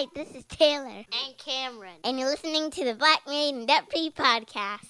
Hi, this is Taylor. And Cameron. And you're listening to the Black Married and Debt Free Podcast.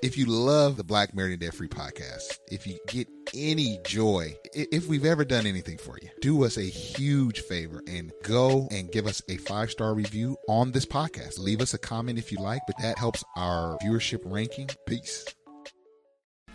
If you love the Black Married and Debt Free podcast, if you get any joy, if we've ever done anything for you, do us a huge favor and go and give us a five star review on this podcast. Leave us a comment if you like, but that helps our viewership ranking. Peace.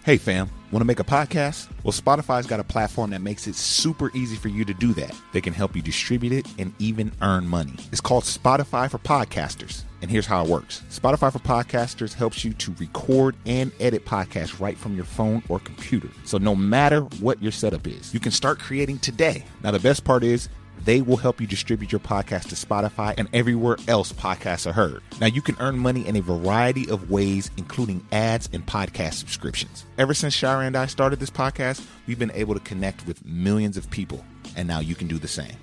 Hey fam, want to make a podcast? Well, Spotify's got a platform that makes it super easy for you to do that. They can help you distribute it and even earn money. It's called Spotify for Podcasters. And here's how it works Spotify for Podcasters helps you to record and edit podcasts right from your phone or computer. So no matter what your setup is, you can start creating today. Now, the best part is, they will help you distribute your podcast to Spotify and everywhere else podcasts are heard. Now, you can earn money in a variety of ways, including ads and podcast subscriptions. Ever since Shira and I started this podcast, we've been able to connect with millions of people, and now you can do the same.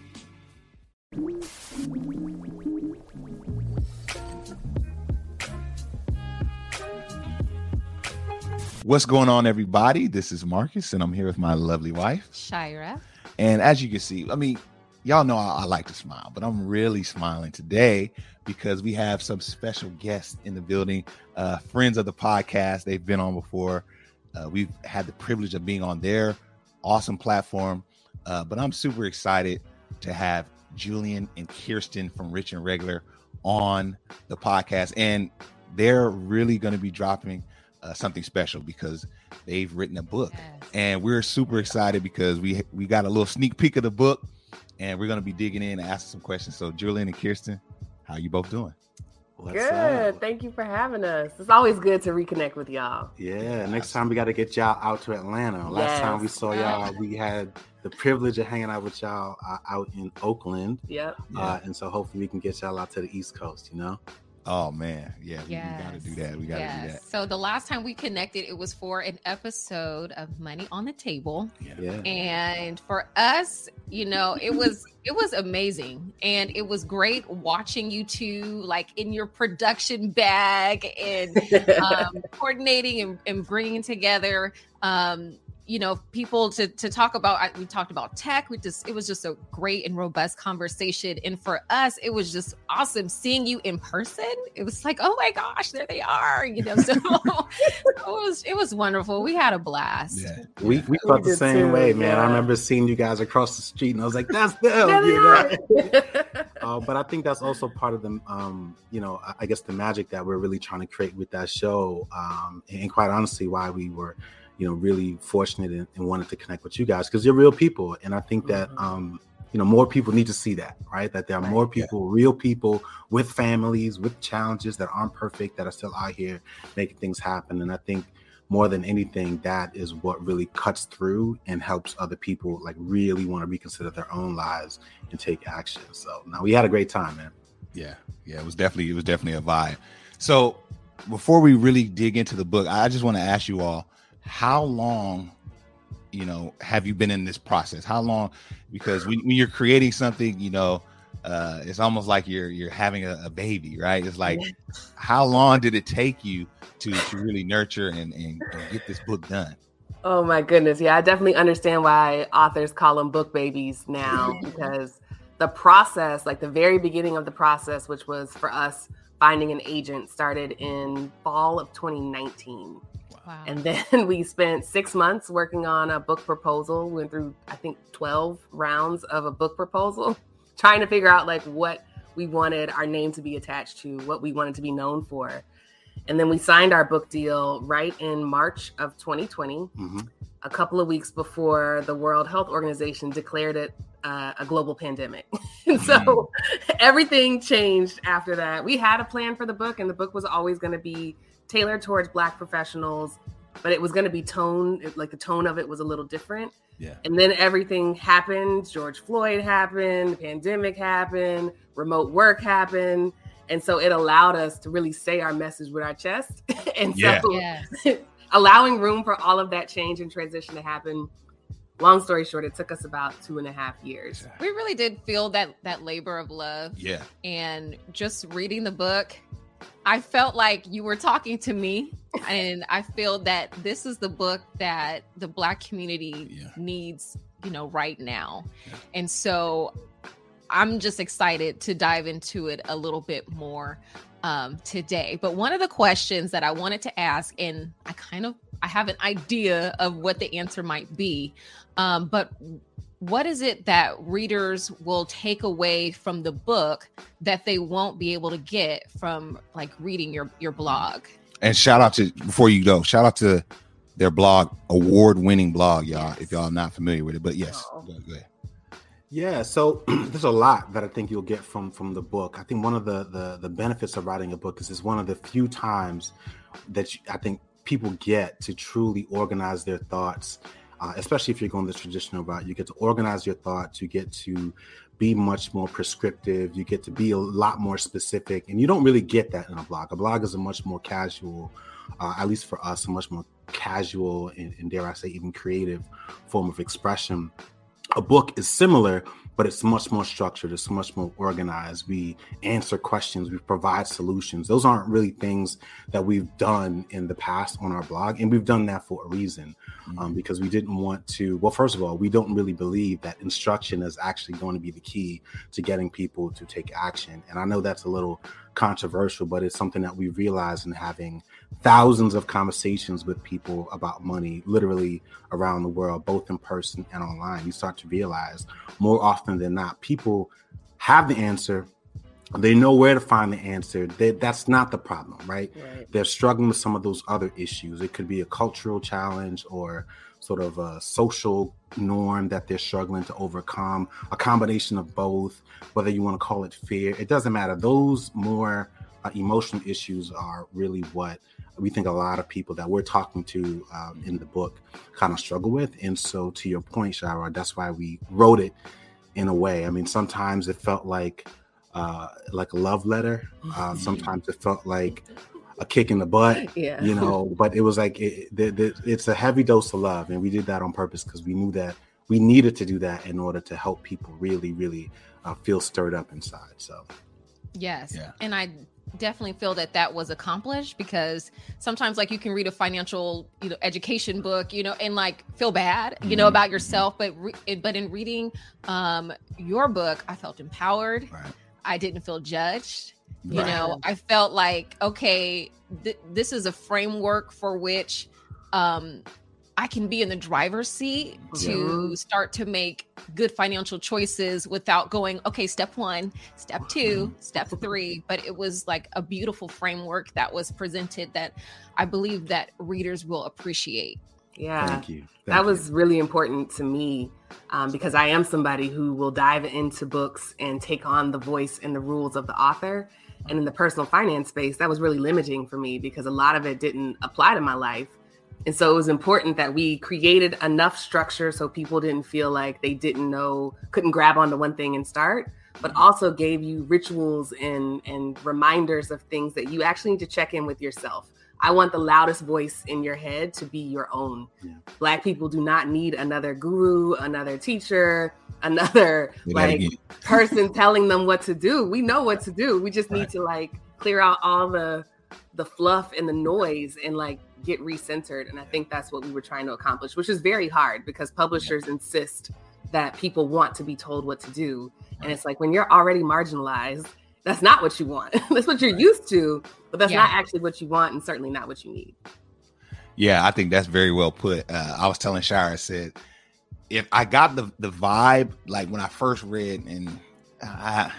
What's going on, everybody? This is Marcus, and I'm here with my lovely wife, Shira. And as you can see, I mean, y'all know I, I, like to smile, but I'm really smiling today because we have some special guests in the building, uh, friends of the podcast. They've been on before. Uh, we've had the privilege of being on their awesome platform, uh, but I'm super excited to have Julian and Kirsten from Rich and Regular on the podcast, and they're really going to be dropping uh, something special because they've written a book, yes. and we're super excited because we we got a little sneak peek of the book and we're gonna be digging in and asking some questions. So, Julian and Kirsten, how you both doing? What's good. Up? Thank you for having us. It's always good to reconnect with y'all. Yeah. Next time we got to get y'all out to Atlanta. Last yes. time we saw y'all, we had the privilege of hanging out with y'all uh, out in Oakland. Yep. Uh, and so hopefully we can get y'all out to the East Coast. You know. Oh man, yeah, yes. we, gotta do that. We gotta yes. do that. So the last time we connected, it was for an episode of Money on the Table. Yeah. yeah. And for us, you know, it was it was amazing, and it was great watching you two like in your production bag and um, coordinating and, and bringing together um, you know people to to talk about we talked about tech we just it was just a great and robust conversation. And for us it was just awesome seeing you in person. It was like oh my gosh there they are you know so it was it was wonderful. We had a blast. Yeah. We we felt we the same too, way man. Yeah. i remember seeing you guys across the street and i was like that's them you know? uh, but i think that's also part of the um you know i guess the magic that we're really trying to create with that show um and quite honestly why we were you know, really fortunate and, and wanted to connect with you guys because you're real people. And I think that, mm-hmm. um, you know, more people need to see that, right? That there are more people, yeah. real people with families, with challenges that aren't perfect, that are still out here making things happen. And I think more than anything, that is what really cuts through and helps other people like really want to reconsider their own lives and take action. So now we had a great time, man. Yeah, yeah, it was definitely it was definitely a vibe. So before we really dig into the book, I just want to ask you all how long you know have you been in this process? How long? Because when, when you're creating something you know uh it's almost like you're you're having a, a baby right? It's like how long did it take you to to really nurture and, and, and get this book done? Oh my goodness. Yeah i definitely understand why authors call them book babies now because the process, like the very beginning of the process, which was for us finding an agent, started in fall of 2019. Wow. And then we spent six months working on a book proposal. We went through, I think, 12 rounds of a book proposal, trying to figure out like what we wanted our name to be attached to, what we wanted to be known for. And then we signed our book deal right in March of 2020, mm-hmm. a couple of weeks before the World Health Organization declared it uh, a global pandemic. and so mm-hmm. everything changed after that. We had a plan for the book, and the book was always going to be tailored towards Black professionals, but it was going to be tone, like the tone of it was a little different. Yeah. And then everything happened. George Floyd happened, the pandemic happened, remote work happened. And so it allowed us to really say our message with our chest. and yeah. so yes. allowing room for all of that change and transition to happen. Long story short, it took us about two and a half years. We really did feel that that labor of love. Yeah. And just reading the book, I felt like you were talking to me. and I feel that this is the book that the black community yeah. needs, you know, right now. Yeah. And so I'm just excited to dive into it a little bit more um, today. But one of the questions that I wanted to ask, and I kind of I have an idea of what the answer might be, um, but what is it that readers will take away from the book that they won't be able to get from like reading your your blog? And shout out to before you go, shout out to their blog, award winning blog, y'all. Yes. If y'all are not familiar with it, but yes, oh. go, go ahead. Yeah, so there's a lot that I think you'll get from from the book. I think one of the the, the benefits of writing a book is it's one of the few times that you, I think people get to truly organize their thoughts, uh, especially if you're going the traditional route. You get to organize your thoughts. You get to be much more prescriptive. You get to be a lot more specific, and you don't really get that in a blog. A blog is a much more casual, uh, at least for us, a much more casual and, and dare I say even creative form of expression a book is similar, but it's much more structured. It's much more organized. We answer questions. We provide solutions. Those aren't really things that we've done in the past on our blog, and we've done that for a reason, um, mm-hmm. because we didn't want to. Well, first of all, we don't really believe that instruction is actually going to be the key to getting people to take action. And I know that's a little controversial, but it's something that we realize in having thousands of conversations with people about money, literally around the world, both in person and online. You start to realize more often than not, people have the answer. They know where to find the answer. They, that's not the problem, right? right? They're struggling with some of those other issues. It could be a cultural challenge or sort of a social norm that they're struggling to overcome, a combination of both, whether you want to call it fear, it doesn't matter. Those more uh, emotional issues are really what we think a lot of people that we're talking to um, in the book kind of struggle with. And so, to your point, Shira, that's why we wrote it in a way. I mean, sometimes it felt like uh, like a love letter. Uh, sometimes it felt like a kick in the butt, yeah. you know. But it was like it, it, it's a heavy dose of love, and we did that on purpose because we knew that we needed to do that in order to help people really, really uh, feel stirred up inside. So, yes, yeah. and I definitely feel that that was accomplished because sometimes like you can read a financial you know education book you know and like feel bad you know mm-hmm. about yourself but re- but in reading um your book i felt empowered right. i didn't feel judged you right. know i felt like okay th- this is a framework for which um I can be in the driver's seat to yeah. start to make good financial choices without going, okay, step one, step two, step three. But it was like a beautiful framework that was presented that I believe that readers will appreciate. Yeah. Thank you. Thank that you. was really important to me um, because I am somebody who will dive into books and take on the voice and the rules of the author. And in the personal finance space, that was really limiting for me because a lot of it didn't apply to my life. And so it was important that we created enough structure so people didn't feel like they didn't know, couldn't grab onto one thing and start, but also gave you rituals and, and reminders of things that you actually need to check in with yourself. I want the loudest voice in your head to be your own. Yeah. Black people do not need another guru, another teacher, another like person telling them what to do. We know what to do. We just need right. to like clear out all the the fluff and the noise and like get recentered. And I think that's what we were trying to accomplish, which is very hard because publishers insist that people want to be told what to do. And it's like when you're already marginalized, that's not what you want. that's what you're used to, but that's yeah. not actually what you want and certainly not what you need. Yeah, I think that's very well put. Uh, I was telling Shira, I said, if I got the the vibe, like when I first read, and I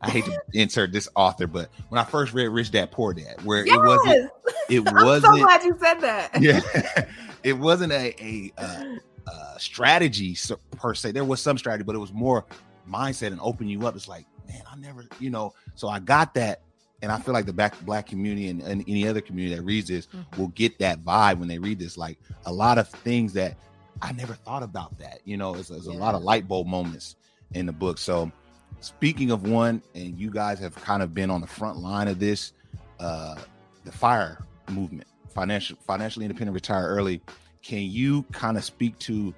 I hate to insert this author, but when I first read Rich Dad Poor Dad, where yes! it wasn't, it wasn't. I'm so glad you said that. Yeah, it wasn't a a, a, a strategy per se. There was some strategy, but it was more mindset and open you up. It's like, man, I never, you know. So I got that, and I feel like the black black community and, and any other community that reads this mm-hmm. will get that vibe when they read this. Like a lot of things that I never thought about that. You know, there's, yeah. a lot of light bulb moments in the book. So speaking of one, and you guys have kind of been on the front line of this, uh, the fire movement, financial financially independent, retire early. Can you kind of speak to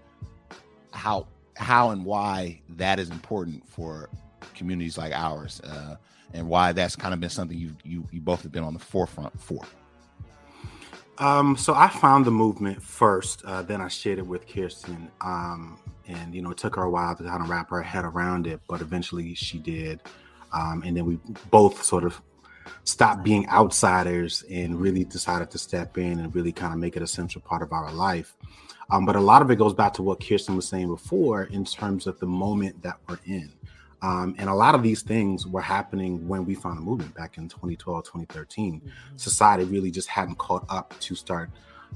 how how and why that is important for communities like ours, uh, and why that's kind of been something you you you both have been on the forefront for? Um, so I found the movement first, uh, then I shared it with Kirsten. Um, and you know, it took her a while to kind of wrap her head around it, but eventually she did. Um, and then we both sort of stopped being outsiders and really decided to step in and really kind of make it a central part of our life. Um, but a lot of it goes back to what Kirsten was saying before in terms of the moment that we're in. Um, and a lot of these things were happening when we found a movement back in 2012, 2013. Mm-hmm. Society really just hadn't caught up to start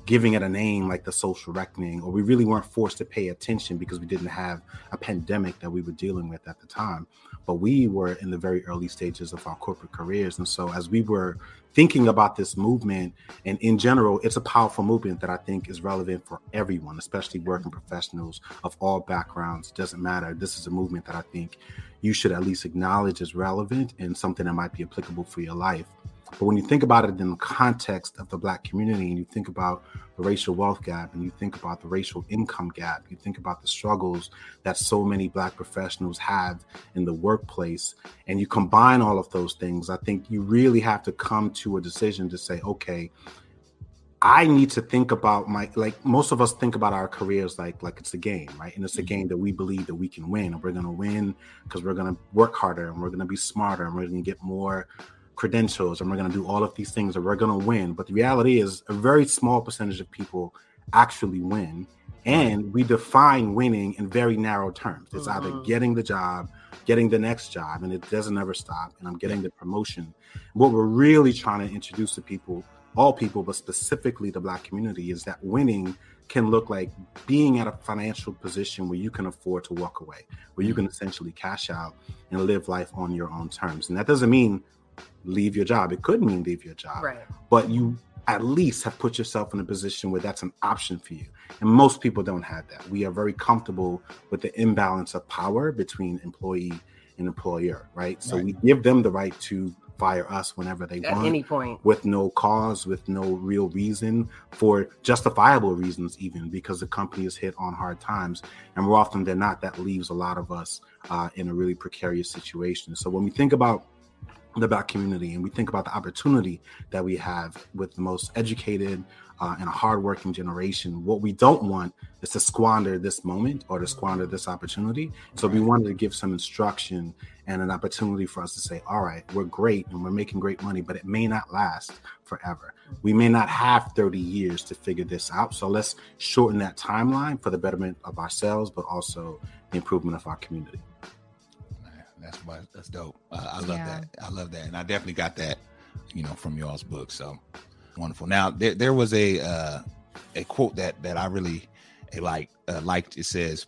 giving it a name like the social reckoning, or we really weren't forced to pay attention because we didn't have a pandemic that we were dealing with at the time. But we were in the very early stages of our corporate careers. And so as we were thinking about this movement, and in general, it's a powerful movement that I think is relevant for everyone, especially working professionals of all backgrounds. It doesn't matter. This is a movement that I think you should at least acknowledge as relevant and something that might be applicable for your life. But when you think about it in the context of the Black community, and you think about the racial wealth gap, and you think about the racial income gap, you think about the struggles that so many Black professionals have in the workplace, and you combine all of those things, I think you really have to come to a decision to say, okay, I need to think about my like most of us think about our careers like like it's a game, right? And it's a mm-hmm. game that we believe that we can win, and we're gonna win because we're gonna work harder and we're gonna be smarter and we're gonna get more credentials and we're going to do all of these things and we're going to win. But the reality is, a very small percentage of people actually win. And we define winning in very narrow terms. It's either mm-hmm. getting the job, getting the next job, and it doesn't ever stop, and I'm getting the promotion. What we're really trying to introduce to people, all people, but specifically the Black community, is that winning can look like being at a financial position where you can afford to walk away, where you mm. can essentially cash out and live life on your own terms. And that doesn't mean leave your job. It could mean leave your job, right. but you at least have put yourself in a position where that's an option for you. And most people don't have that. We are very comfortable with the imbalance of power between employee and employer, right? So right. we give them the right to fire us whenever they at want any point with no cause with no real reason for justifiable reasons even because the company is hit on hard times and more often than not that leaves a lot of us uh, in a really precarious situation so when we think about the black community and we think about the opportunity that we have with the most educated uh, and a hardworking generation. What we don't want is to squander this moment or to squander this opportunity. So we wanted to give some instruction and an opportunity for us to say all right we're great and we're making great money but it may not last forever. We may not have 30 years to figure this out. So let's shorten that timeline for the betterment of ourselves but also the improvement of our community that's why that's dope. Uh, I love yeah. that. I love that, and I definitely got that, you know, from y'all's book. So wonderful. Now there, there was a uh, a quote that that I really like uh, liked. It says,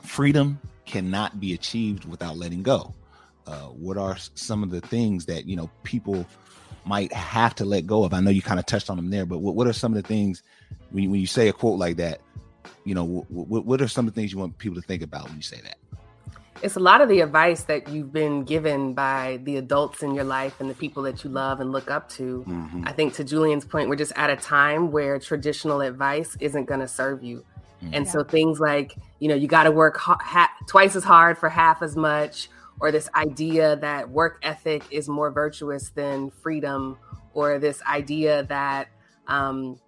"Freedom cannot be achieved without letting go." Uh, what are some of the things that you know people might have to let go of? I know you kind of touched on them there, but what, what are some of the things when you, when you say a quote like that? You know, what, what are some of the things you want people to think about when you say that? It's a lot of the advice that you've been given by the adults in your life and the people that you love and look up to. Mm-hmm. I think to Julian's point, we're just at a time where traditional advice isn't going to serve you. Mm-hmm. And so things like, you know, you got to work ha- twice as hard for half as much, or this idea that work ethic is more virtuous than freedom, or this idea that, um,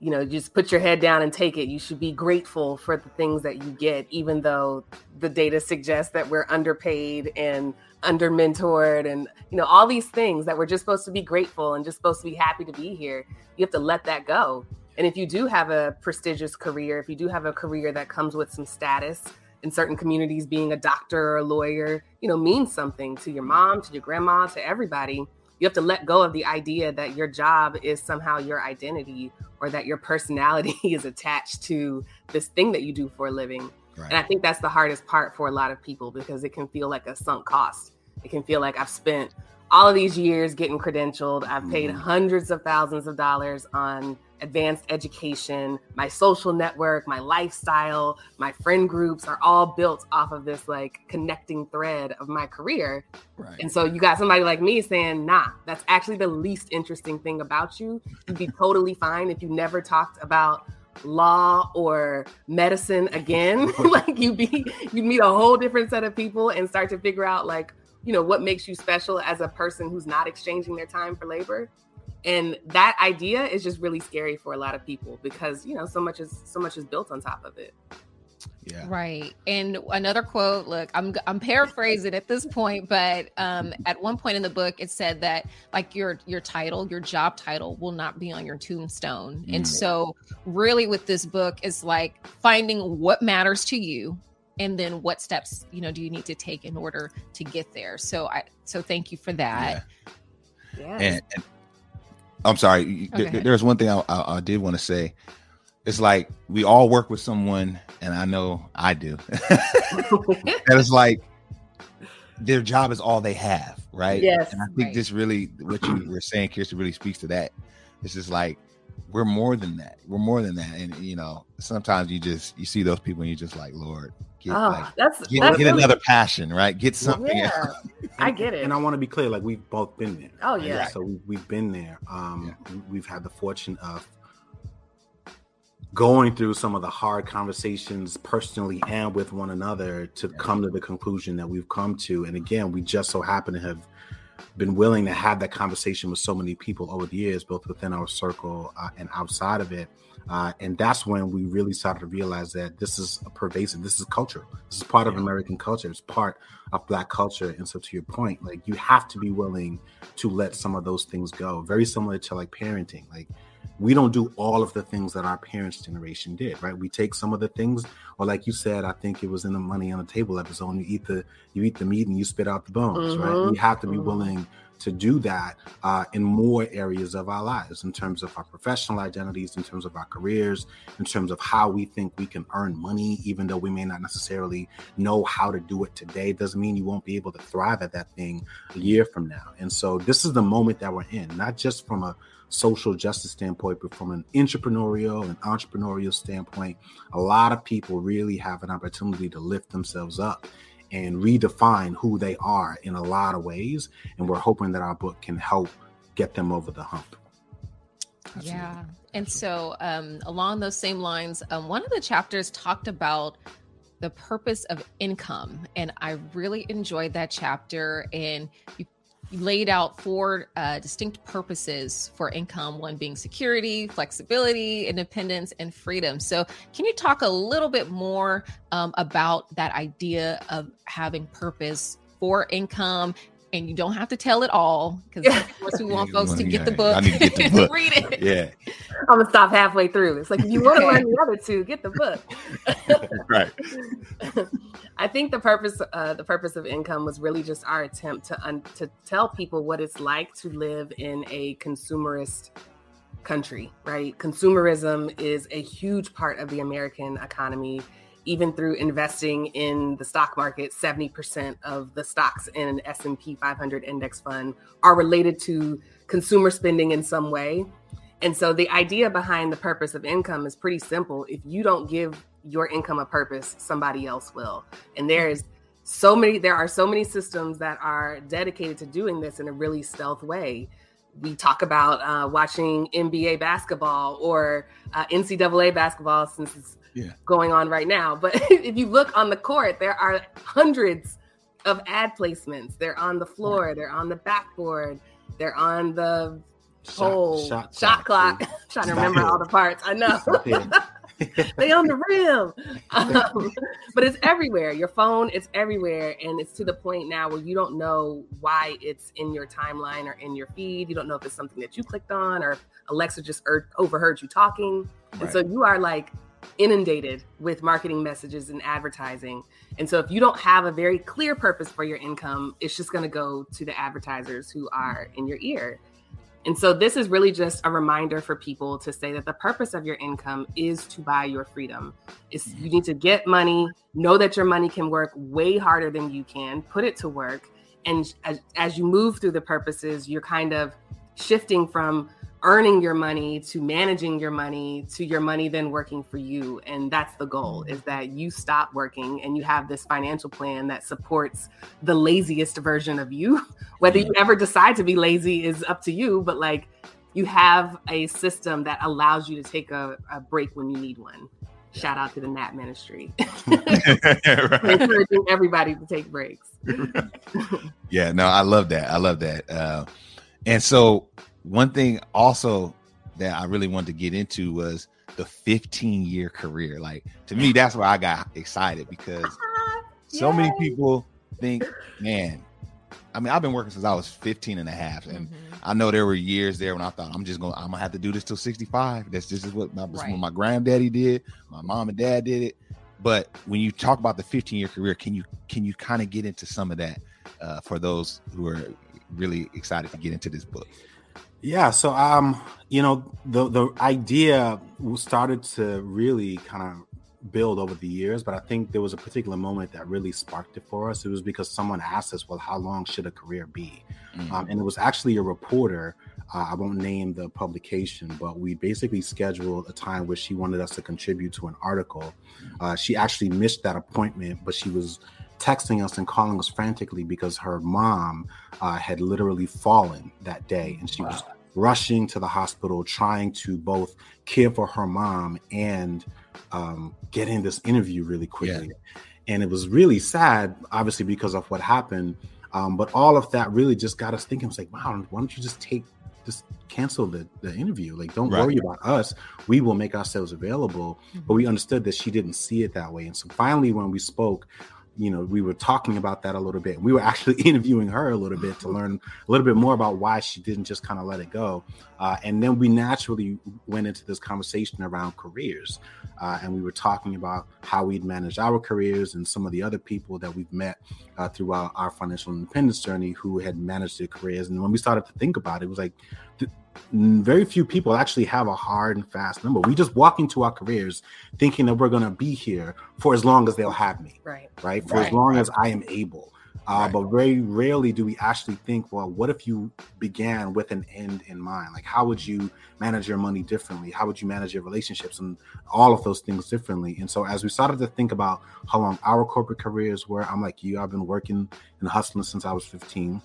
you know, just put your head down and take it. You should be grateful for the things that you get, even though the data suggests that we're underpaid and under mentored and you know all these things that we're just supposed to be grateful and just supposed to be happy to be here. You have to let that go. And if you do have a prestigious career if you do have a career that comes with some status in certain communities being a doctor or a lawyer you know means something to your mom to your grandma to everybody you have to let go of the idea that your job is somehow your identity or that your personality is attached to this thing that you do for a living Right. And I think that's the hardest part for a lot of people because it can feel like a sunk cost. It can feel like I've spent all of these years getting credentialed. I've paid mm. hundreds of thousands of dollars on advanced education. My social network, my lifestyle, my friend groups are all built off of this like connecting thread of my career. Right. And so you got somebody like me saying, nah, that's actually the least interesting thing about you. You'd be totally fine if you never talked about law or medicine again. like you'd be you'd meet a whole different set of people and start to figure out like, you know, what makes you special as a person who's not exchanging their time for labor. And that idea is just really scary for a lot of people because, you know, so much is so much is built on top of it. Yeah. Right. And another quote, look, I'm I'm paraphrasing at this point, but um at one point in the book it said that like your your title, your job title will not be on your tombstone. Mm. And so really with this book is like finding what matters to you and then what steps, you know, do you need to take in order to get there. So I so thank you for that. Yeah. yeah. And, and I'm sorry. Okay. There's one thing I, I, I did want to say it's like we all work with someone, and I know I do. and it's like their job is all they have, right? Yes. And I think right. this really, what you were saying, Kirsten, really speaks to that. It's just like we're more than that. We're more than that, and you know, sometimes you just you see those people, and you're just like, Lord, get, oh, like, that's, get, that's get really, another passion, right? Get something. Yeah, I get it. And I want to be clear, like we've both been there. Oh yeah. So we, have been there. Um, yeah. we've had the fortune of going through some of the hard conversations personally and with one another to come to the conclusion that we've come to. And again, we just so happen to have been willing to have that conversation with so many people over the years, both within our circle uh, and outside of it. Uh, and that's when we really started to realize that this is a pervasive, this is culture. This is part of American culture. It's part of Black culture. And so, to your point, like you have to be willing to let some of those things go. Very similar to like parenting. Like we don't do all of the things that our parents' generation did, right? We take some of the things, or like you said, I think it was in the money on the table episode. You eat the you eat the meat and you spit out the bones, mm-hmm. right? We have to be mm-hmm. willing to do that uh, in more areas of our lives, in terms of our professional identities, in terms of our careers, in terms of how we think we can earn money, even though we may not necessarily know how to do it today. Doesn't mean you won't be able to thrive at that thing a year from now. And so this is the moment that we're in, not just from a social justice standpoint, but from an entrepreneurial and entrepreneurial standpoint, a lot of people really have an opportunity to lift themselves up and redefine who they are in a lot of ways. And we're hoping that our book can help get them over the hump. Absolutely. Yeah. And so, um, along those same lines, um, one of the chapters talked about the purpose of income. And I really enjoyed that chapter. And you laid out four uh, distinct purposes for income one being security, flexibility, independence, and freedom. So, can you talk a little bit more um, about that idea of having purpose for income and you don't have to tell it all because of course we want folks to get the book. I need to get the book. read it. Yeah. I'm gonna stop halfway through. It's like if you want to learn the other two, get the book. right. I think the purpose, uh, the purpose of income was really just our attempt to un- to tell people what it's like to live in a consumerist country. Right. Consumerism is a huge part of the American economy even through investing in the stock market 70% of the stocks in an s&p 500 index fund are related to consumer spending in some way. And so the idea behind the purpose of income is pretty simple. If you don't give your income a purpose somebody else will. And there's so many there are so many systems that are dedicated to doing this in a really stealth way we talk about uh, watching NBA basketball or uh, NCAA basketball since it's yeah. going on right now. But if you look on the court, there are hundreds of ad placements. They're on the floor, they're on the backboard, they're on the pole, shot, shot, shot clock. trying to remember all the parts. I know. they on the rim. Um, but it's everywhere. Your phone, it's everywhere. And it's to the point now where you don't know why it's in your timeline or in your feed. You don't know if it's something that you clicked on or Alexa just er- overheard you talking. Right. And so you are like inundated with marketing messages and advertising. And so if you don't have a very clear purpose for your income, it's just going to go to the advertisers who are in your ear. And so this is really just a reminder for people to say that the purpose of your income is to buy your freedom. Is you need to get money, know that your money can work way harder than you can, put it to work. And as, as you move through the purposes, you're kind of shifting from earning your money to managing your money to your money then working for you. And that's the goal is that you stop working and you have this financial plan that supports the laziest version of you. Whether you ever decide to be lazy is up to you but like you have a system that allows you to take a, a break when you need one. Shout out to the Nap Ministry. Encouraging everybody to take breaks. Yeah no i love that. I love that. Uh, and so one thing also that I really wanted to get into was the 15 year career. Like to me, that's where I got excited because so many people think, man, I mean, I've been working since I was 15 and a half. And mm-hmm. I know there were years there when I thought I'm just gonna I'm gonna have to do this till 65. That's just what my, right. what my granddaddy did. My mom and dad did it. But when you talk about the 15 year career, can you, can you kind of get into some of that uh, for those who are really excited to get into this book? Yeah, so um, you know, the the idea started to really kind of build over the years, but I think there was a particular moment that really sparked it for us. It was because someone asked us, "Well, how long should a career be?" Mm-hmm. Um, and it was actually a reporter. Uh, I won't name the publication, but we basically scheduled a time where she wanted us to contribute to an article. Uh, she actually missed that appointment, but she was texting us and calling us frantically because her mom uh, had literally fallen that day and she wow. was rushing to the hospital trying to both care for her mom and um, get in this interview really quickly yeah. and it was really sad obviously because of what happened um, but all of that really just got us thinking. It's like, wow, why don't you just take, just cancel the, the interview? Like, don't right. worry about us. We will make ourselves available. Mm-hmm. But we understood that she didn't see it that way. And so finally, when we spoke, you know, we were talking about that a little bit. We were actually interviewing her a little bit to learn a little bit more about why she didn't just kind of let it go. Uh, and then we naturally went into this conversation around careers. Uh, and we were talking about how we'd managed our careers and some of the other people that we've met uh, throughout our financial independence journey who had managed their careers. And when we started to think about it, it was like, th- very few people actually have a hard and fast number. We just walk into our careers thinking that we're going to be here for as long as they'll have me. Right. Right. For right. as long as I am able. Uh, right. But very rarely do we actually think, well, what if you began with an end in mind? Like, how would you manage your money differently? How would you manage your relationships and all of those things differently? And so, as we started to think about how long our corporate careers were, I'm like you, I've been working and hustling since I was 15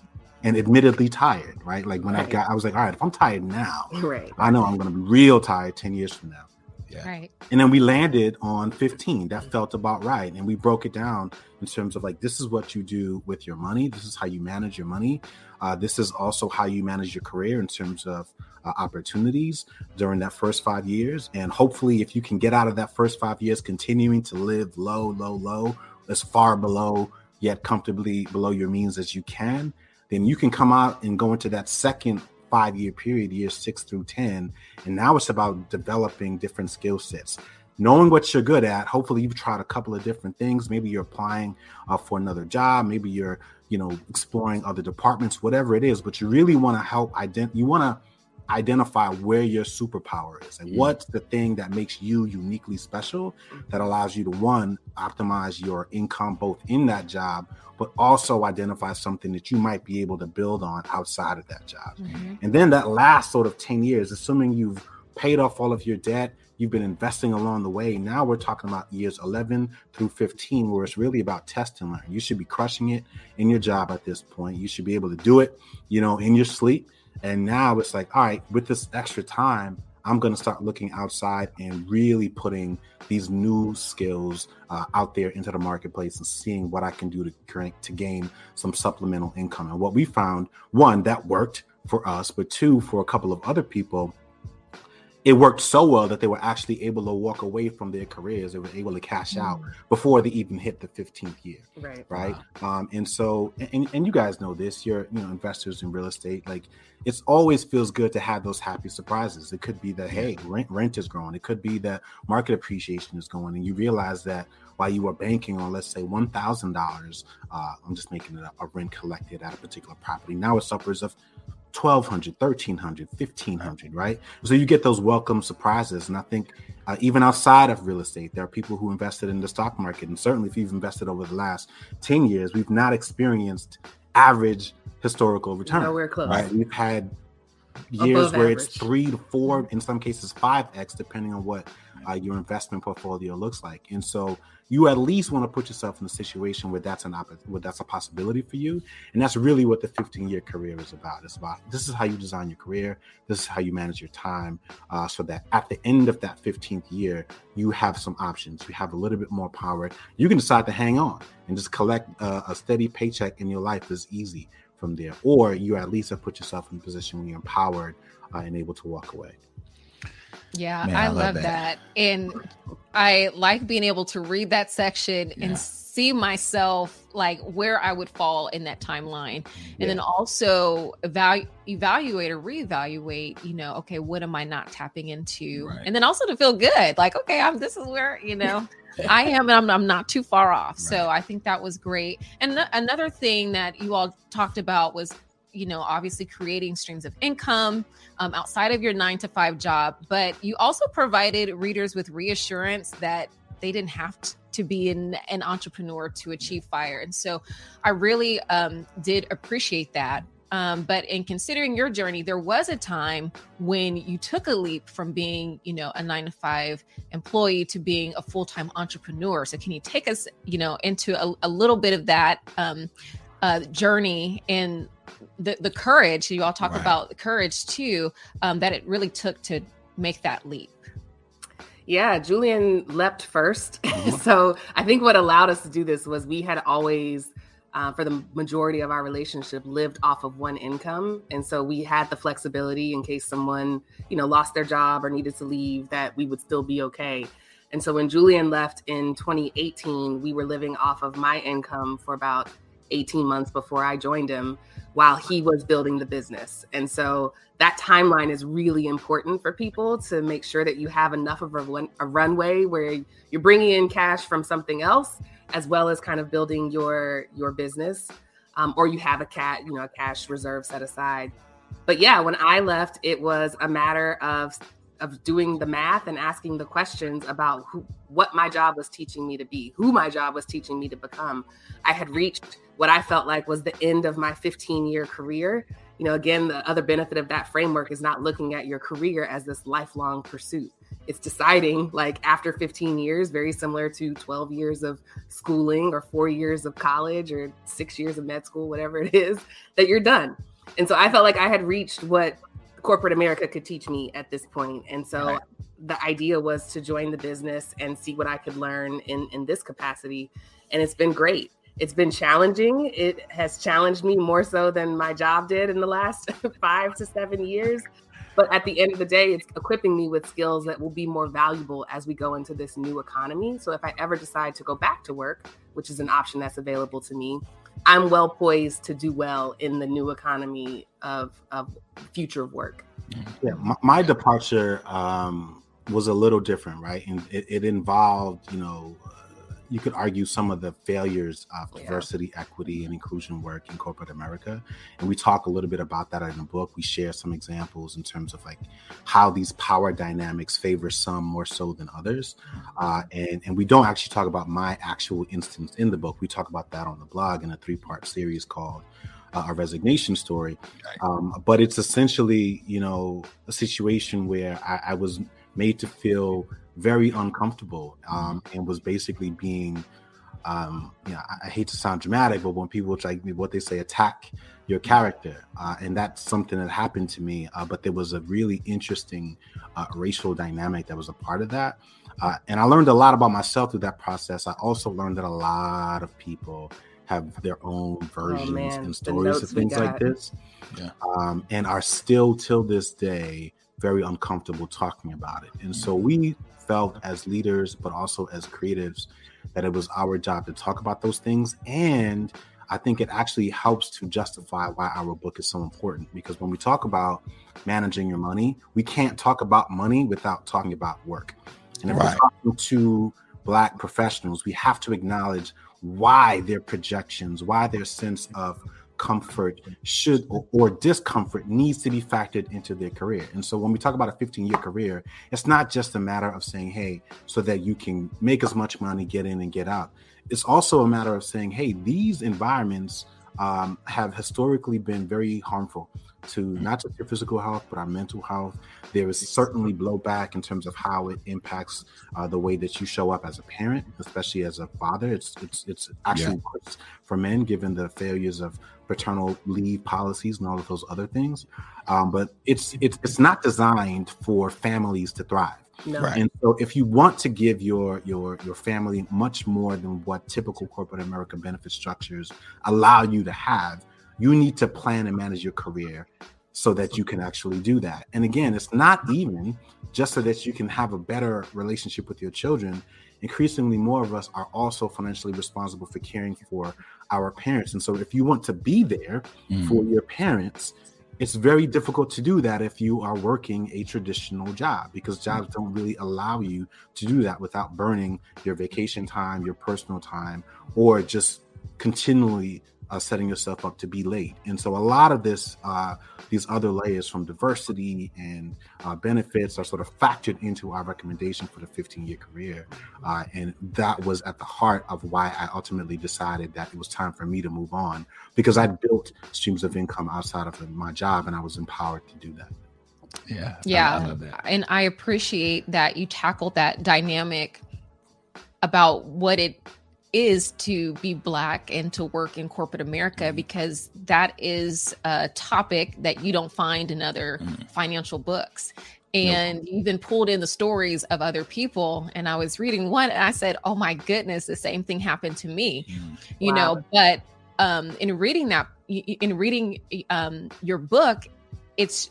and admittedly tired, right? Like when right. I got, I was like, all right, if I'm tired now, right. I know I'm going to be real tired 10 years from now. Yeah. Right. And then we landed on 15. That felt about right. And we broke it down in terms of like, this is what you do with your money. This is how you manage your money. Uh, this is also how you manage your career in terms of uh, opportunities during that first five years. And hopefully, if you can get out of that first five years, continuing to live low, low, low, as far below, yet comfortably below your means as you can, then you can come out and go into that second five year period, years six through 10. And now it's about developing different skill sets, knowing what you're good at. Hopefully, you've tried a couple of different things. Maybe you're applying uh, for another job. Maybe you're, you know, exploring other departments, whatever it is. But you really want to help identify, you want to identify where your superpower is and mm. what's the thing that makes you uniquely special that allows you to one optimize your income both in that job but also identify something that you might be able to build on outside of that job. Mm-hmm. And then that last sort of 10 years, assuming you've paid off all of your debt, you've been investing along the way. Now we're talking about years 11 through 15, where it's really about test and learn. You should be crushing it in your job at this point. You should be able to do it, you know, in your sleep. And now it's like, all right, with this extra time, I'm going to start looking outside and really putting these new skills uh, out there into the marketplace and seeing what I can do to to gain some supplemental income. And what we found, one, that worked for us, but two, for a couple of other people, it worked so well that they were actually able to walk away from their careers. They were able to cash mm. out before they even hit the 15th year. Right. Right. Wow. Um, and so, and, and you guys know this, you're, you know, investors in real estate, like it's always feels good to have those happy surprises. It could be that, hey, rent, rent is growing. It could be that market appreciation is going and you realize that while you were banking on, let's say, $1,000, uh, I'm just making it a, a rent collected at a particular property. Now it's upwards of 1200 1300 1500 right? So you get those welcome surprises and i think uh, even outside of real estate there are people who invested in the stock market and certainly if you've invested over the last 10 years we've not experienced average historical return nowhere close. right? We've had years Above where average. it's three to four in some cases five x depending on what uh, your investment portfolio looks like. And so you at least want to put yourself in a situation where that's an op- where that's a possibility for you. And that's really what the 15 year career is about. It's about this is how you design your career. This is how you manage your time uh, so that at the end of that 15th year you have some options. You have a little bit more power. You can decide to hang on and just collect uh, a steady paycheck in your life is easy from there. Or you at least have put yourself in a position where you're empowered uh, and able to walk away yeah, Man, I, I, love, love that. that. And I like being able to read that section yeah. and see myself like where I would fall in that timeline. And yeah. then also evaluate evaluate or reevaluate, you know, okay, what am I not tapping into? Right. And then also to feel good, like, okay, I'm this is where, you know, I am and I'm, I'm not too far off. Right. So I think that was great. And th- another thing that you all talked about was you know, obviously creating streams of income um, outside of your nine to five job, but you also provided readers with reassurance that they didn't have to be an, an entrepreneur to achieve fire. And so I really um, did appreciate that. Um, but in considering your journey, there was a time when you took a leap from being, you know, a nine to five employee to being a full time entrepreneur. So can you take us, you know, into a, a little bit of that um, uh, journey and the the courage you all talk right. about the courage too um, that it really took to make that leap yeah julian leapt 1st mm-hmm. so i think what allowed us to do this was we had always uh, for the majority of our relationship lived off of one income and so we had the flexibility in case someone you know lost their job or needed to leave that we would still be okay and so when julian left in 2018 we were living off of my income for about 18 months before i joined him while he was building the business. And so that timeline is really important for people to make sure that you have enough of a, a runway where you're bringing in cash from something else as well as kind of building your your business um, or you have a cat you know a cash reserve set aside but yeah when i left it was a matter of of doing the math and asking the questions about who, what my job was teaching me to be, who my job was teaching me to become. I had reached what I felt like was the end of my 15 year career. You know, again, the other benefit of that framework is not looking at your career as this lifelong pursuit. It's deciding, like, after 15 years, very similar to 12 years of schooling or four years of college or six years of med school, whatever it is, that you're done. And so I felt like I had reached what corporate America could teach me at this point. And so right. the idea was to join the business and see what I could learn in, in this capacity. And it's been great. It's been challenging. It has challenged me more so than my job did in the last five to seven years. But at the end of the day, it's equipping me with skills that will be more valuable as we go into this new economy. So if I ever decide to go back to work, which is an option that's available to me, I'm well poised to do well in the new economy of, of future of work. Yeah, my, my departure um, was a little different, right? And it, it involved, you know, you could argue some of the failures of diversity, equity, and inclusion work in corporate America. And we talk a little bit about that in the book. We share some examples in terms of like how these power dynamics favor some more so than others. Uh, and, and we don't actually talk about my actual instance in the book. We talk about that on the blog in a three part series called uh, a resignation story. Um, but it's essentially, you know, a situation where I, I was made to feel very uncomfortable um, and was basically being um, you know, I, I, hate to sound dramatic, but when people like what they say, attack your character, uh, and that's something that happened to me. Uh, but there was a really interesting uh, racial dynamic that was a part of that, uh, and I learned a lot about myself through that process. I also learned that a lot of people have their own oh, versions oh, and stories of things like this, yeah. um, and are still till this day very uncomfortable talking about it. And so we felt as leaders, but also as creatives, that it was our job to talk about those things. And I think it actually helps to justify why our book is so important because when we talk about managing your money, we can't talk about money without talking about work. And if right. we're talking to Black professionals, we have to acknowledge why their projections, why their sense of comfort should or, or, discomfort needs to be factored into their career. And so when we talk about a 15 year career, it's not just a matter of saying, hey, so that you can make as much money, get in and get out. It's also a matter of saying, hey, these environments um, have historically been very harmful to not just your physical health, but our mental health. There is certainly blowback in terms of how it impacts uh, the way that you show up as a parent, especially as a father. It's it's it's actually yeah. worse for men given the failures of paternal leave policies and all of those other things. Um, but it's it's it's not designed for families to thrive. No. Right. And so if you want to give your your your family much more than what typical corporate America benefit structures allow you to have, you need to plan and manage your career so that you can actually do that. And again, it's not even just so that you can have a better relationship with your children. Increasingly, more of us are also financially responsible for caring for our parents. And so, if you want to be there mm. for your parents, it's very difficult to do that if you are working a traditional job because jobs don't really allow you to do that without burning your vacation time, your personal time, or just continually uh, setting yourself up to be late. And so a lot of this, uh, these other layers from diversity and uh, benefits are sort of factored into our recommendation for the 15 year career. Uh, and that was at the heart of why I ultimately decided that it was time for me to move on because I built streams of income outside of my job and I was empowered to do that. Yeah. Yeah. I and I appreciate that you tackled that dynamic about what it is to be black and to work in corporate America mm-hmm. because that is a topic that you don't find in other mm. financial books. And nope. even pulled in the stories of other people. And I was reading one and I said, Oh my goodness, the same thing happened to me. Mm. You wow. know, but um in reading that in reading um your book, it's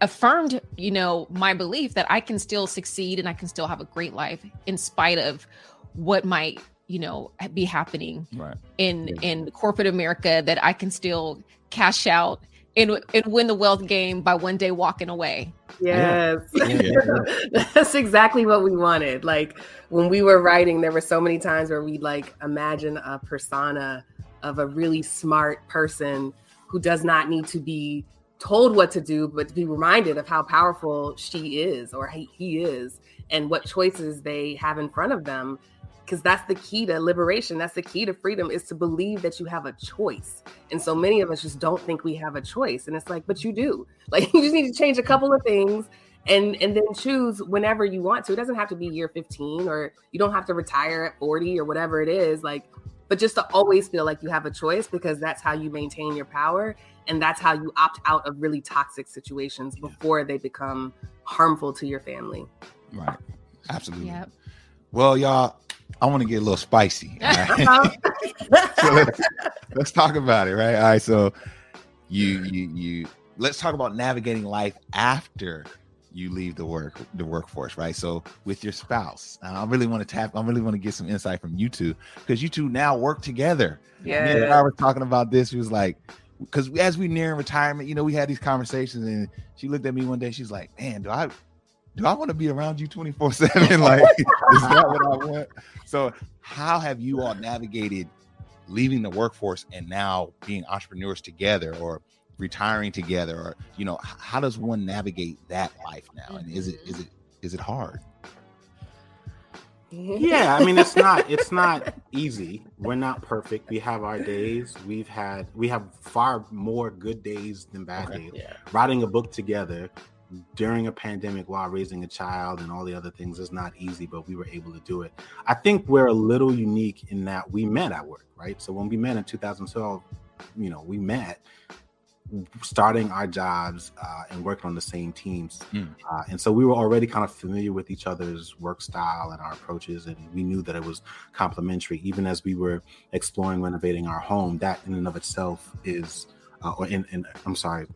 affirmed, you know, my belief that I can still succeed and I can still have a great life in spite of what might you know be happening right. in yeah. in corporate America that I can still cash out and, and win the wealth game by one day walking away. Yes. Yeah. That's exactly what we wanted. Like when we were writing, there were so many times where we like imagine a persona of a really smart person who does not need to be told what to do, but to be reminded of how powerful she is or he is and what choices they have in front of them because that's the key to liberation that's the key to freedom is to believe that you have a choice. And so many of us just don't think we have a choice. And it's like but you do. Like you just need to change a couple of things and and then choose whenever you want to. It doesn't have to be year 15 or you don't have to retire at 40 or whatever it is like but just to always feel like you have a choice because that's how you maintain your power and that's how you opt out of really toxic situations before they become harmful to your family. Right. Absolutely. Yep. well y'all I want to get a little spicy. Right? so let's, let's talk about it, right? All right. So you you you let's talk about navigating life after you leave the work the workforce, right? So with your spouse, I really want to tap. I really want to get some insight from you two because you two now work together. Yeah, and I was talking about this. She was like, because as we near retirement, you know, we had these conversations, and she looked at me one day. She's like, "Man, do I do I want to be around you 24 7? Like, is that what I want? So, how have you all navigated leaving the workforce and now being entrepreneurs together or retiring together? Or, you know, how does one navigate that life now? And is it, is it, is it hard? yeah i mean it's not it's not easy we're not perfect we have our days we've had we have far more good days than bad okay. days yeah. writing a book together during a pandemic while raising a child and all the other things is not easy, but we were able to do it. I think we're a little unique in that we met at work, right? So when we met in 2012, you know, we met starting our jobs uh, and working on the same teams. Mm. Uh, and so we were already kind of familiar with each other's work style and our approaches. And we knew that it was complementary. Even as we were exploring renovating our home, that in and of itself is, uh, or in, in I'm sorry,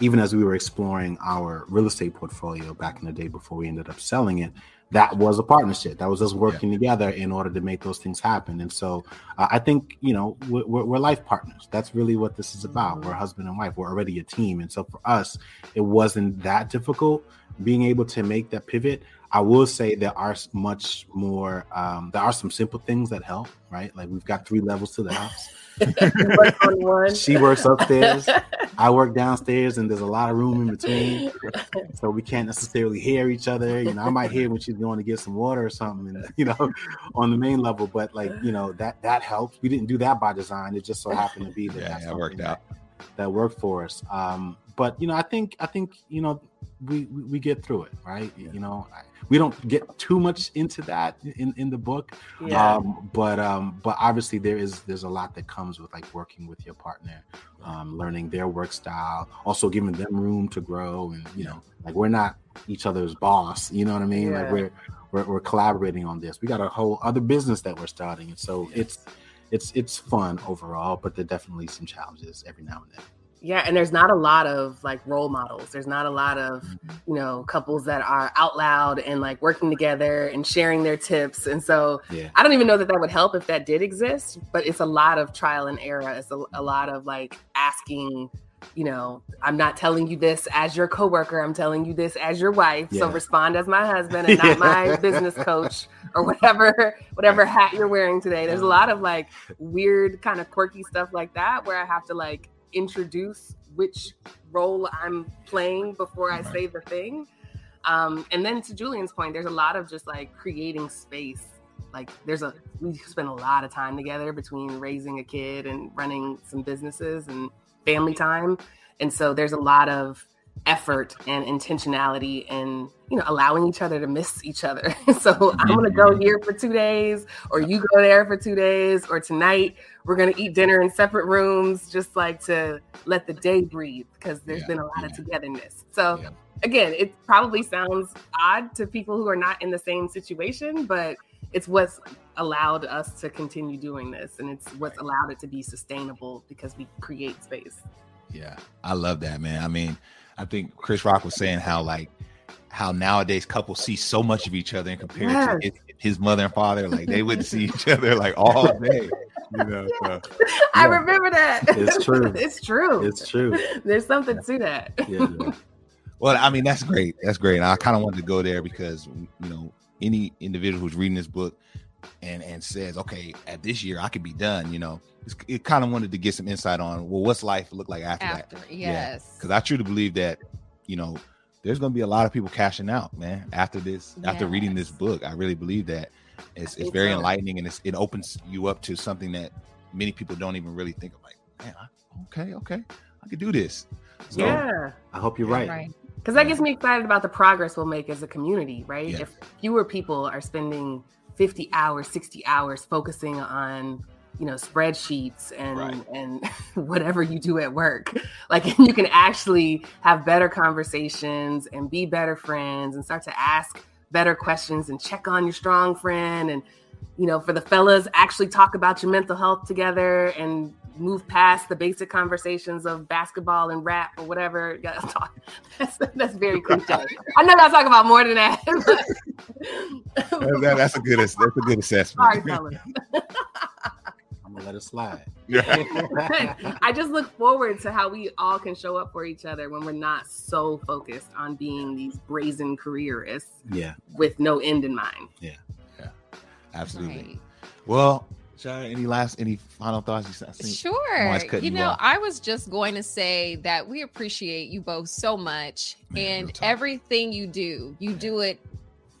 even as we were exploring our real estate portfolio back in the day before we ended up selling it, that was a partnership. That was us working yeah. together in order to make those things happen. And so uh, I think, you know, we're, we're, life partners. That's really what this is about. We're husband and wife. We're already a team. And so for us, it wasn't that difficult being able to make that pivot. I will say there are much more, um, there are some simple things that help, right? Like we've got three levels to the house. she works upstairs. I work downstairs, and there's a lot of room in between, so we can't necessarily hear each other. You know, I might hear when she's going to get some water or something, and, you know, on the main level. But like, you know, that that helps. We didn't do that by design. It just so happened to be that yeah, that worked out. That worked for us. Um, but you know, I think I think you know we we, we get through it, right? Yeah. You know, I, we don't get too much into that in, in the book yeah. um, but um, but obviously there is there's a lot that comes with like working with your partner um, learning their work style also giving them room to grow and you know like we're not each other's boss you know what i mean yeah. like we're, we're, we're collaborating on this we got a whole other business that we're starting and so it's it's it's fun overall but there are definitely some challenges every now and then yeah, and there's not a lot of like role models. There's not a lot of, mm-hmm. you know, couples that are out loud and like working together and sharing their tips. And so yeah. I don't even know that that would help if that did exist, but it's a lot of trial and error. It's a, a lot of like asking, you know, I'm not telling you this as your coworker. I'm telling you this as your wife. Yeah. So respond as my husband and not my business coach or whatever whatever hat you're wearing today. There's a lot of like weird kind of quirky stuff like that where I have to like introduce which role I'm playing before I say the thing. Um, and then to Julian's point, there's a lot of just like creating space. Like there's a we spend a lot of time together between raising a kid and running some businesses and family time. And so there's a lot of effort and intentionality and you know allowing each other to miss each other so i'm to go mm-hmm. here for two days or you go there for two days or tonight we're going to eat dinner in separate rooms just like to let the day breathe because there's yeah, been a lot yeah. of togetherness so yeah. again it probably sounds odd to people who are not in the same situation but it's what's allowed us to continue doing this and it's what's allowed it to be sustainable because we create space yeah i love that man i mean I think Chris Rock was saying how like how nowadays couples see so much of each other in comparison yes. to his, his, mother and father. Like they wouldn't see each other like all day. You know, so, I remember that. It's true. it's true. It's true. There's something to that. Yeah, yeah. Well, I mean, that's great. That's great. And I kind of wanted to go there because you know, any individual who's reading this book and and says, okay, at this year I could be done, you know, it kind of wanted to get some insight on well, what's life look like after, after that? Yes, because yeah. I truly believe that you know there's going to be a lot of people cashing out, man. After this, yes. after reading this book, I really believe that it's, it's very enlightening and it opens you up to something that many people don't even really think of. Like, man, I, okay, okay, I could do this. So, yeah, I hope you're right. right. Because that gets me excited about the progress we'll make as a community, right? Yeah. If fewer people are spending 50 hours, 60 hours focusing on you know spreadsheets and right. and whatever you do at work like you can actually have better conversations and be better friends and start to ask better questions and check on your strong friend and you know for the fellas actually talk about your mental health together and move past the basic conversations of basketball and rap or whatever. That's, that's very cliche. I know I talk about more than that. that that's a good that's a good assessment. Sorry, I'm gonna let it slide. I just look forward to how we all can show up for each other when we're not so focused on being these brazen careerists. Yeah. With no end in mind. Yeah. Yeah. Absolutely. Right. Well, Shira, any last any final thoughts? You sure. You, you know, off. I was just going to say that we appreciate you both so much Man, and everything you do. You do it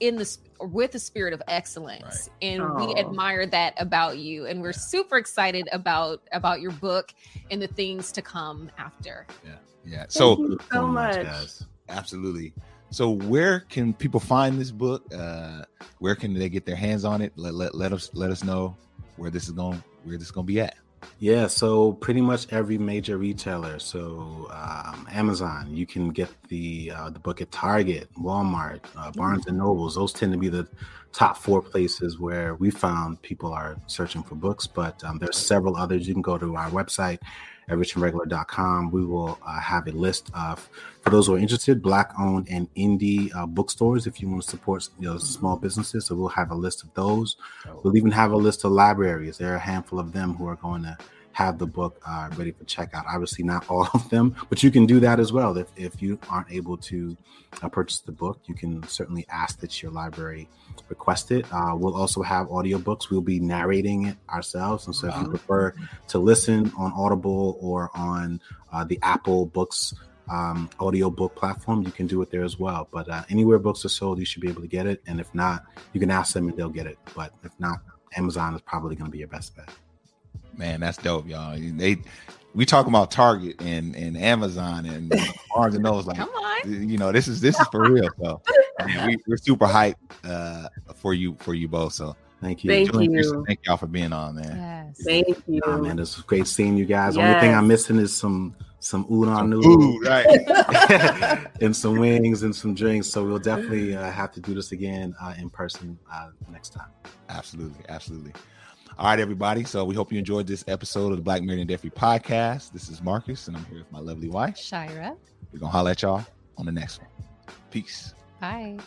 in the with the spirit of excellence right. and oh. we admire that about you and we're yeah. super excited about about your book and the things to come after yeah yeah so so, so much, guys. absolutely so where can people find this book uh where can they get their hands on it let, let, let us let us know where this is going where this is going to be at yeah, so pretty much every major retailer. So um, Amazon, you can get the uh, the book at Target, Walmart, uh, Barnes and Nobles. Those tend to be the top four places where we found people are searching for books. But um, there's several others. You can go to our website, everythingregular.com. We will uh, have a list of, for those who are interested, black owned and indie uh, bookstores if you want to support you know, small businesses. So we'll have a list of those. We'll even have a list of libraries. There are a handful of them who are going to have the book uh, ready for checkout. Obviously, not all of them, but you can do that as well. If, if you aren't able to uh, purchase the book, you can certainly ask that your library request it. Uh, we'll also have audiobooks. We'll be narrating it ourselves. And so if you prefer to listen on Audible or on uh, the Apple Books um, audio book platform, you can do it there as well. But uh, anywhere books are sold, you should be able to get it. And if not, you can ask them and they'll get it. But if not, Amazon is probably going to be your best bet. Man, that's dope, y'all. They we talk about Target and, and Amazon and Barnes and Noble. Like, Come on. you know, this is this is for real. So man, we, we're super hyped uh, for you for you both. So Thank you. Thank Julian, you. Thank y'all for being on, man. Yes. Thank you. Oh, man, it's great seeing you guys. Only thing I'm missing is some some udon noodles food, right? and some wings and some drinks. So we'll definitely uh, have to do this again uh, in person uh, next time. Absolutely, absolutely. All right, everybody. So we hope you enjoyed this episode of the Black Mary and Free podcast. This is Marcus, and I'm here with my lovely wife. Shira. We're gonna holler at y'all on the next one. Peace. Bye.